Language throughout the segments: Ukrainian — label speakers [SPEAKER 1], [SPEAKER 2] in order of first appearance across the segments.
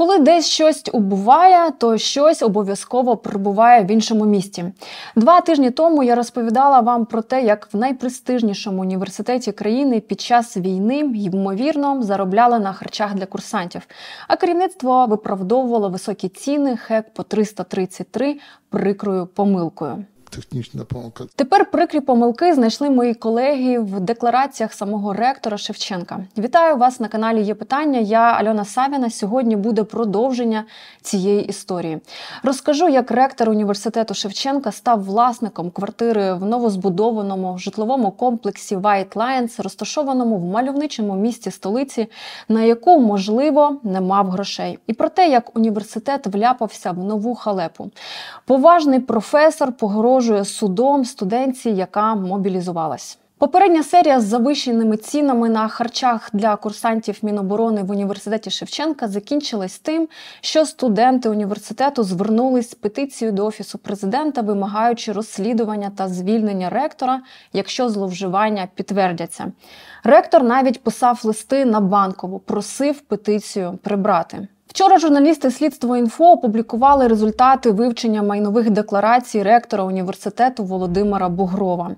[SPEAKER 1] Коли десь щось убуває, то щось обов'язково прибуває в іншому місті. Два тижні тому я розповідала вам про те, як в найпрестижнішому університеті країни під час війни ймовірно заробляли на харчах для курсантів. А керівництво виправдовувало високі ціни хек по 333 прикрою помилкою
[SPEAKER 2] технічна помилка.
[SPEAKER 1] Тепер прикрі помилки знайшли мої колеги в деклараціях самого ректора Шевченка. Вітаю вас на каналі. Є питання. Я Альона Савіна. Сьогодні буде продовження цієї історії. Розкажу, як ректор університету Шевченка став власником квартири в новозбудованому житловому комплексі White Lions, розташованому в мальовничому місті столиці, на яку можливо не мав грошей, і про те, як університет вляпався в нову халепу. Поважний професор погрожує погрожує судом студентці, яка мобілізувалась. Попередня серія з завищеними цінами на харчах для курсантів Міноборони в університеті Шевченка закінчилась тим, що студенти університету звернулись з петицією до офісу президента, вимагаючи розслідування та звільнення ректора, якщо зловживання підтвердяться. Ректор навіть писав листи на банкову, просив петицію прибрати. Вчора журналісти слідство інфо опублікували результати вивчення майнових декларацій ректора університету Володимира Бугрова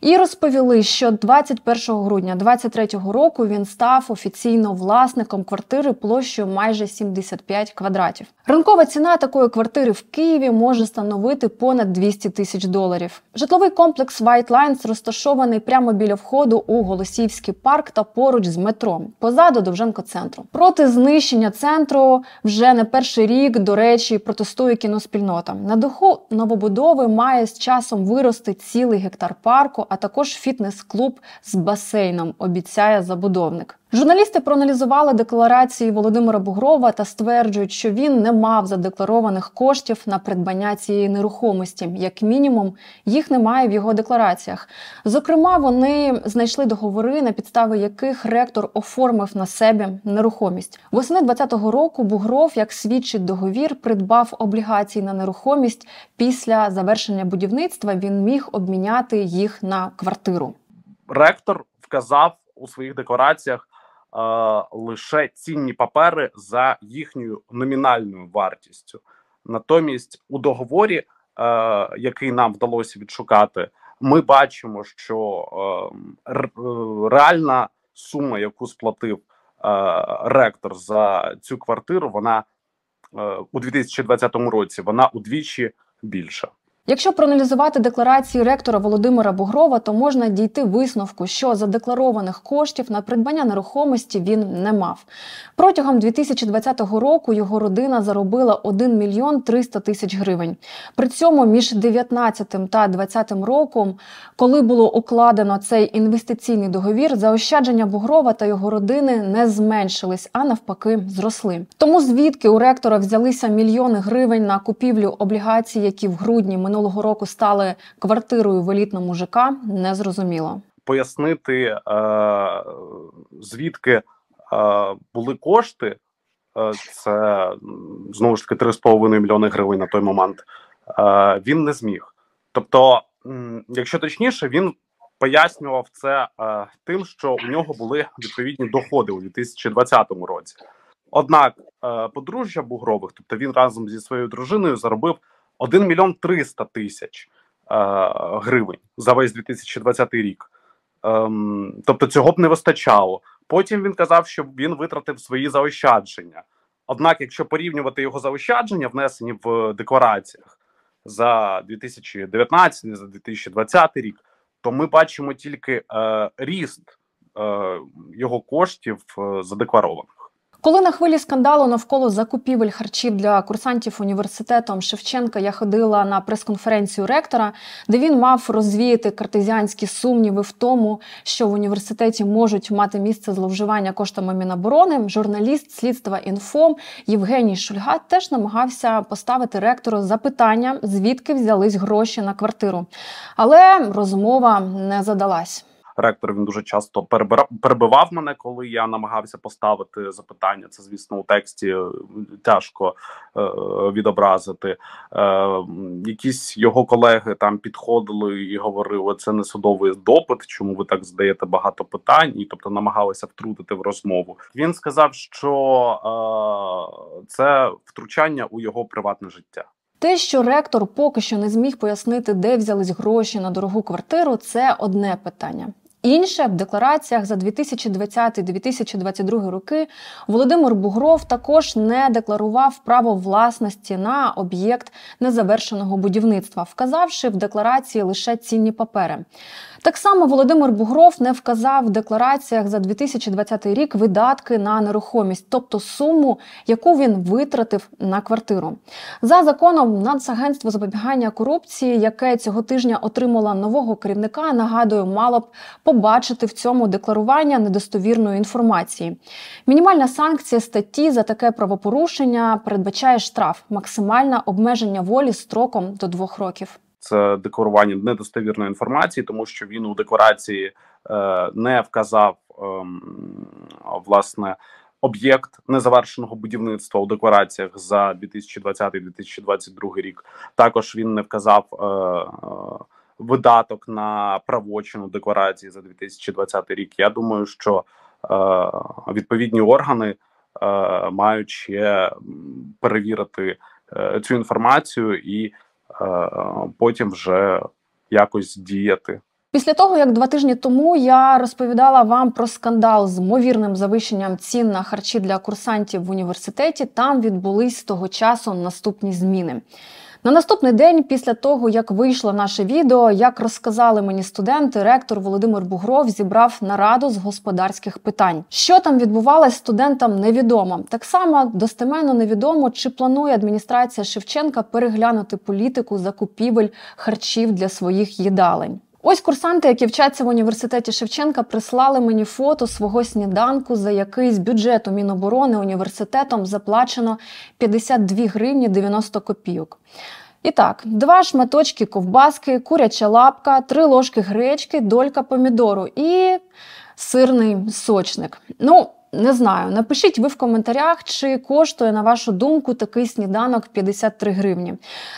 [SPEAKER 1] і розповіли, що 21 грудня 2023 року він став офіційно власником квартири площею майже 75 квадратів. Ринкова ціна такої квартири в Києві може становити понад 200 тисяч доларів. Житловий комплекс White Lines розташований прямо біля входу у Голосівський парк та поруч з метро, позаду Довженко центру. Проти знищення центру вже не перший рік, до речі, протестує кіноспільнота. На духу новобудови має з часом вирости цілий гектар парку, а також фітнес-клуб з басейном. Обіцяє забудовник. Журналісти проаналізували декларації Володимира Бугрова та стверджують, що він не мав задекларованих коштів на придбання цієї нерухомості. Як мінімум, їх немає в його деклараціях. Зокрема, вони знайшли договори, на підставі яких ректор оформив на себе нерухомість. Восени 2020 року Бугров, як свідчить договір, придбав облігації на нерухомість. Після завершення будівництва він міг обміняти їх на квартиру.
[SPEAKER 3] Ректор вказав у своїх деклараціях. Е, лише цінні папери за їхньою номінальною вартістю. Натомість у договорі, е, який нам вдалося відшукати, ми бачимо, що е, реальна сума, яку сплатив ректор за цю квартиру, вона у 2020 році вона удвічі більша.
[SPEAKER 1] Якщо проаналізувати декларації ректора Володимира Бугрова, то можна дійти висновку, що задекларованих коштів на придбання нерухомості він не мав. Протягом 2020 року його родина заробила 1 мільйон 300 тисяч гривень. При цьому між 19 та 2020 роком, коли було укладено цей інвестиційний договір, заощадження Бугрова та його родини не зменшились, а навпаки, зросли. Тому звідки у ректора взялися мільйони гривень на купівлю облігацій, які в грудні минулого року стали квартирою в елітному ЖК, не зрозуміло.
[SPEAKER 3] Пояснити е, звідки е, були кошти, е, це знову ж таки 3,5 мільйони гривень на той момент. Він не зміг. Тобто, якщо точніше, він пояснював це тим, що у нього були відповідні доходи у 2020 році. Однак, подружжя Бугрових, тобто він разом зі своєю дружиною заробив 1 мільйон 300 тисяч е, гривень за весь 2020 рік. Ем, тобто цього б не вистачало. Потім він казав, що він витратив свої заощадження. Однак, якщо порівнювати його заощадження, внесені в деклараціях за 2019 за 2020 рік, то ми бачимо тільки е, ріст е, його коштів е, задекларованих.
[SPEAKER 1] Коли на хвилі скандалу навколо закупівель харчів для курсантів університетом Шевченка я ходила на прес-конференцію ректора, де він мав розвіяти картезіанські сумніви в тому, що в університеті можуть мати місце зловживання коштами Міноборони. Журналіст слідства інфо Євгеній Шульга теж намагався поставити ректору запитання, звідки взялись гроші на квартиру, але розмова не задалась.
[SPEAKER 3] Ректор він дуже часто перебивав мене, коли я намагався поставити запитання. Це звісно у тексті е, тяжко е, відобразити. Е, Якісь його колеги там підходили і говорили: це не судовий допит. Чому ви так задаєте багато питань? І тобто намагалися втрутити в розмову. Він сказав, що е, це втручання у його приватне життя.
[SPEAKER 1] Те, що ректор поки що не зміг пояснити, де взялись гроші на дорогу квартиру, це одне питання. Інше в деклараціях за 2020-2022 роки Володимир Бугров також не декларував право власності на об'єкт незавершеного будівництва, вказавши в декларації лише цінні папери. Так само Володимир Бугров не вказав в деклараціях за 2020 рік видатки на нерухомість, тобто суму, яку він витратив на квартиру. За законом Нацагентство запобігання корупції, яке цього тижня отримало нового керівника, нагадую, мало б побачити в цьому декларування недостовірної інформації. Мінімальна санкція статті за таке правопорушення передбачає штраф, максимальне обмеження волі строком до двох років
[SPEAKER 3] це декларування недостовірної інформації, тому що він у декларації е, не вказав е, власне об'єкт незавершеного будівництва у деклараціях за 2020-2022 рік. Також він не вказав. Е, е, Видаток на правочину декларації за 2020 рік. Я думаю, що е, відповідні органи е, мають ще перевірити е, цю інформацію і потім вже якось діяти.
[SPEAKER 1] Після того, як два тижні тому я розповідала вам про скандал з ймовірним завищенням цін на харчі для курсантів в університеті, там відбулись з того часу наступні зміни. На наступний день, після того як вийшло наше відео, як розказали мені студенти, ректор Володимир Бугров зібрав нараду з господарських питань. Що там відбувалось студентам, невідомо. Так само достеменно невідомо, чи планує адміністрація Шевченка переглянути політику закупівель харчів для своїх їдалень. Ось курсанти, які вчаться в університеті Шевченка, прислали мені фото свого сніданку, за який з бюджету Міноборони університетом заплачено 52 гривні 90 копійок. І так, два шматочки ковбаски, куряча лапка, три ложки гречки, долька помідору і сирний сочник. Ну, не знаю, напишіть ви в коментарях, чи коштує, на вашу думку, такий сніданок 53 гривні.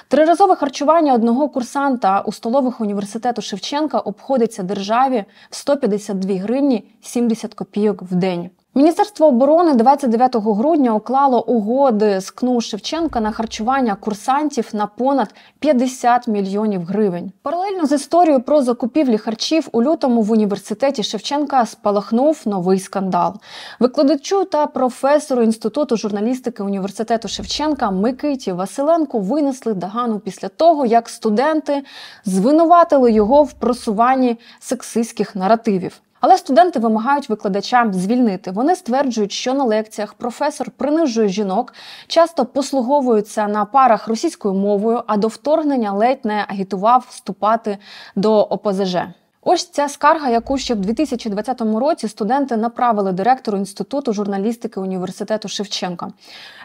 [SPEAKER 1] Триразове харчування одного курсанта у столових університету Шевченка обходиться державі в 152 гривні 70 копійок в день. Міністерство оборони 29 грудня уклало угоди з КНУ Шевченка на харчування курсантів на понад 50 мільйонів гривень. Паралельно з історією про закупівлі харчів у лютому в університеті Шевченка спалахнув новий скандал. Викладачу та професору інституту журналістики університету Шевченка Микиті Василенко винесли догану після того, як студенти звинуватили його в просуванні сексистських наративів. Але студенти вимагають викладачам звільнити. Вони стверджують, що на лекціях професор принижує жінок, часто послуговуються на парах російською мовою, а до вторгнення ледь не агітував вступати до ОПЗЖ. Ось ця скарга, яку ще в 2020 році студенти направили директору інституту журналістики університету Шевченка.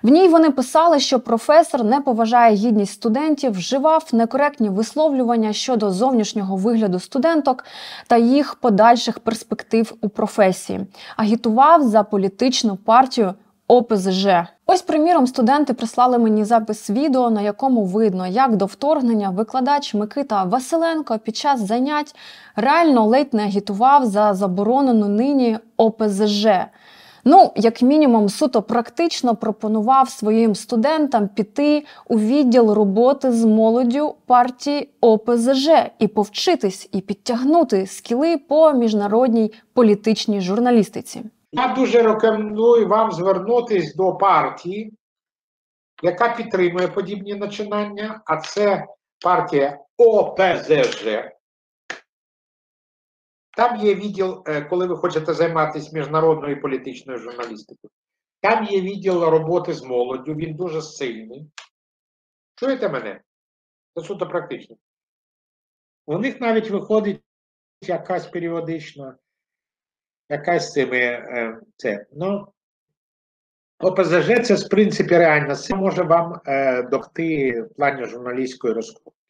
[SPEAKER 1] В ній вони писали, що професор не поважає гідність студентів, вживав некоректні висловлювання щодо зовнішнього вигляду студенток та їх подальших перспектив у професії, агітував за політичну партію ОПЗЖ. Ось, приміром, студенти прислали мені запис відео, на якому видно, як до вторгнення викладач Микита Василенко під час занять реально ледь не агітував за заборонену нині ОПЗЖ. Ну, як мінімум, суто практично пропонував своїм студентам піти у відділ роботи з молоддю партії ОПЗЖ і повчитись і підтягнути скіли по міжнародній політичній журналістиці.
[SPEAKER 2] Я дуже рекомендую вам звернутися до партії, яка підтримує подібні начинання, а це партія ОПЗЖ. Там є відділ, е, коли ви хочете займатися міжнародною політичною журналістикою. Там є відділ роботи з молоддю, він дуже сильний. Чуєте мене? Це суто практично. У них навіть виходить якась періодична якась цими е, це. Ну, ОПЗЖ це в принципі реальна сила може вам е, докти в плані журналістської розкрутки.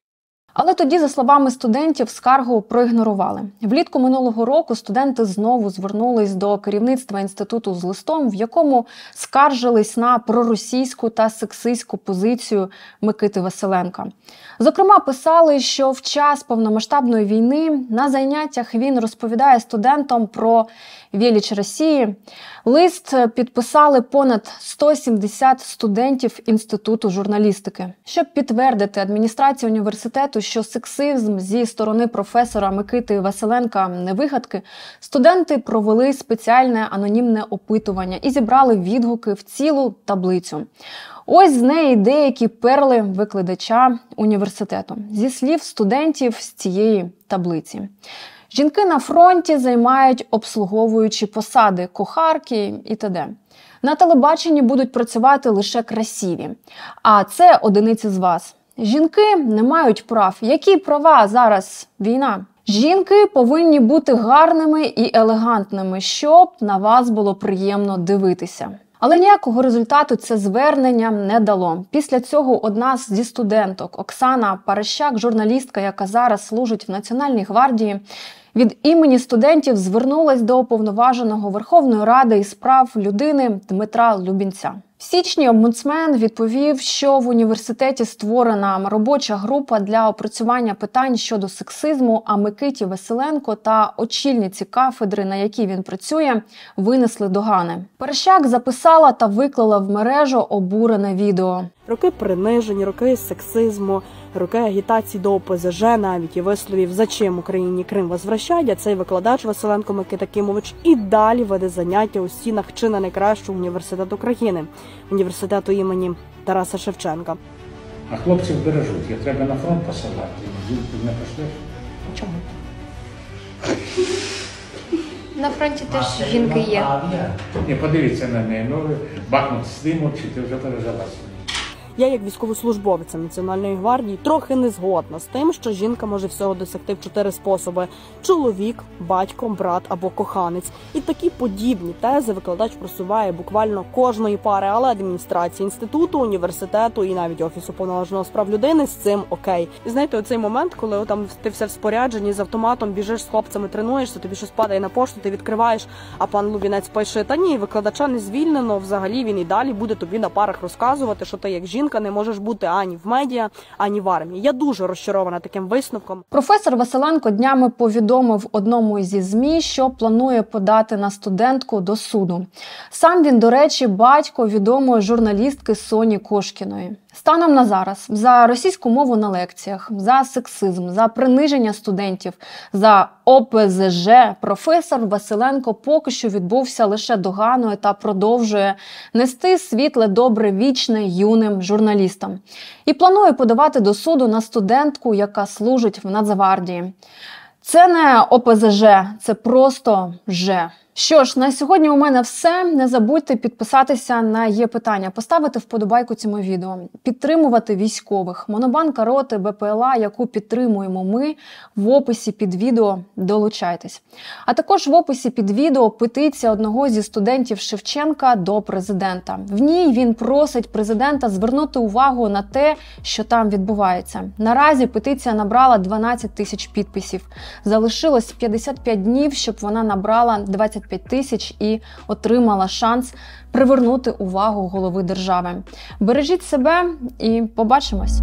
[SPEAKER 1] Але тоді, за словами студентів, скаргу проігнорували. Влітку минулого року студенти знову звернулись до керівництва інституту з листом, в якому скаржились на проросійську та сексистську позицію Микити Василенка. Зокрема, писали, що в час повномасштабної війни на заняттях він розповідає студентам про Вєліч Росії. Лист підписали понад 170 студентів інституту журналістики, щоб підтвердити адміністрацію університету, що сексизм зі сторони професора Микити Василенка не вигадки. Студенти провели спеціальне анонімне опитування і зібрали відгуки в цілу таблицю. Ось з неї деякі перли викладача університету зі слів студентів з цієї таблиці. Жінки на фронті займають обслуговуючі посади, кухарки і т.д. На телебаченні будуть працювати лише красиві. А це одиниці з вас. Жінки не мають прав. Які права зараз війна? Жінки повинні бути гарними і елегантними, щоб на вас було приємно дивитися. Але ніякого результату це звернення не дало. Після цього одна зі студенток Оксана Парещак, журналістка, яка зараз служить в Національній гвардії, від імені студентів звернулась до уповноваженого Верховної Ради із прав людини Дмитра Любінця. В січні омбудсмен відповів, що в університеті створена робоча група для опрацювання питань щодо сексизму. А Микиті Василенко та очільниці кафедри, на якій він працює, винесли догани. Перещак записала та виклала в мережу обурене відео.
[SPEAKER 4] Роки принижень, роки сексизму, роки агітації до ОПЗЖ, навіть і висловів за чим Україні Крим возвращать, а цей викладач Василенко Микита Кімович і далі веде заняття у стінах чи на найкращого університету країни, університету імені Тараса Шевченка.
[SPEAKER 5] А хлопців бережуть, їх треба на фронт посилати. Не пішли.
[SPEAKER 4] Чому?
[SPEAKER 6] На фронті теж жінки є.
[SPEAKER 5] Ні, подивіться на неї. Ну, Бахмут стимуть, чи ти вже пережила.
[SPEAKER 4] Я, як військовослужбовиця Національної гвардії, трохи не згодна з тим, що жінка може всього досягти в чотири способи: чоловік, батько, брат або коханець. І такі подібні тези викладач просуває буквально кожної пари, але адміністрації інституту, університету і навіть офісу повноваженого справ людини з цим окей. І знаєте, оцей момент, коли там ти все в спорядженні з автоматом біжиш з хлопцями, тренуєшся, тобі щось падає на пошту, ти відкриваєш, а пан Лубінець пише: Та ні, викладача не звільнено. Взагалі він і далі буде тобі на парах розказувати, що ти як жінка не можеш бути ані в медіа, ані в армії. Я дуже розчарована таким висновком.
[SPEAKER 1] Професор Василенко днями повідомив одному зі змі, що планує подати на студентку до суду. Сам він, до речі, батько відомої журналістки Соні Кошкіної. Станом на зараз за російську мову на лекціях, за сексизм, за приниження студентів, за ОПЗЖ професор Василенко поки що відбувся лише доганою та продовжує нести світле, добре, вічне юним журналістам і планує подавати до суду на студентку, яка служить в Нацгвардії. Це не ОПЗЖ, це просто Ж. Що ж, на сьогодні у мене все. Не забудьте підписатися на є питання, поставити вподобайку цьому відео, підтримувати військових, монобанка роти БПЛА, яку підтримуємо ми в описі під відео. Долучайтесь. А також в описі під відео петиція одного зі студентів Шевченка до президента. В ній він просить президента звернути увагу на те, що там відбувається. Наразі петиція набрала 12 тисяч підписів. Залишилось 55 днів, щоб вона набрала 25 тисяч і отримала шанс привернути увагу голови держави. Бережіть себе і побачимось.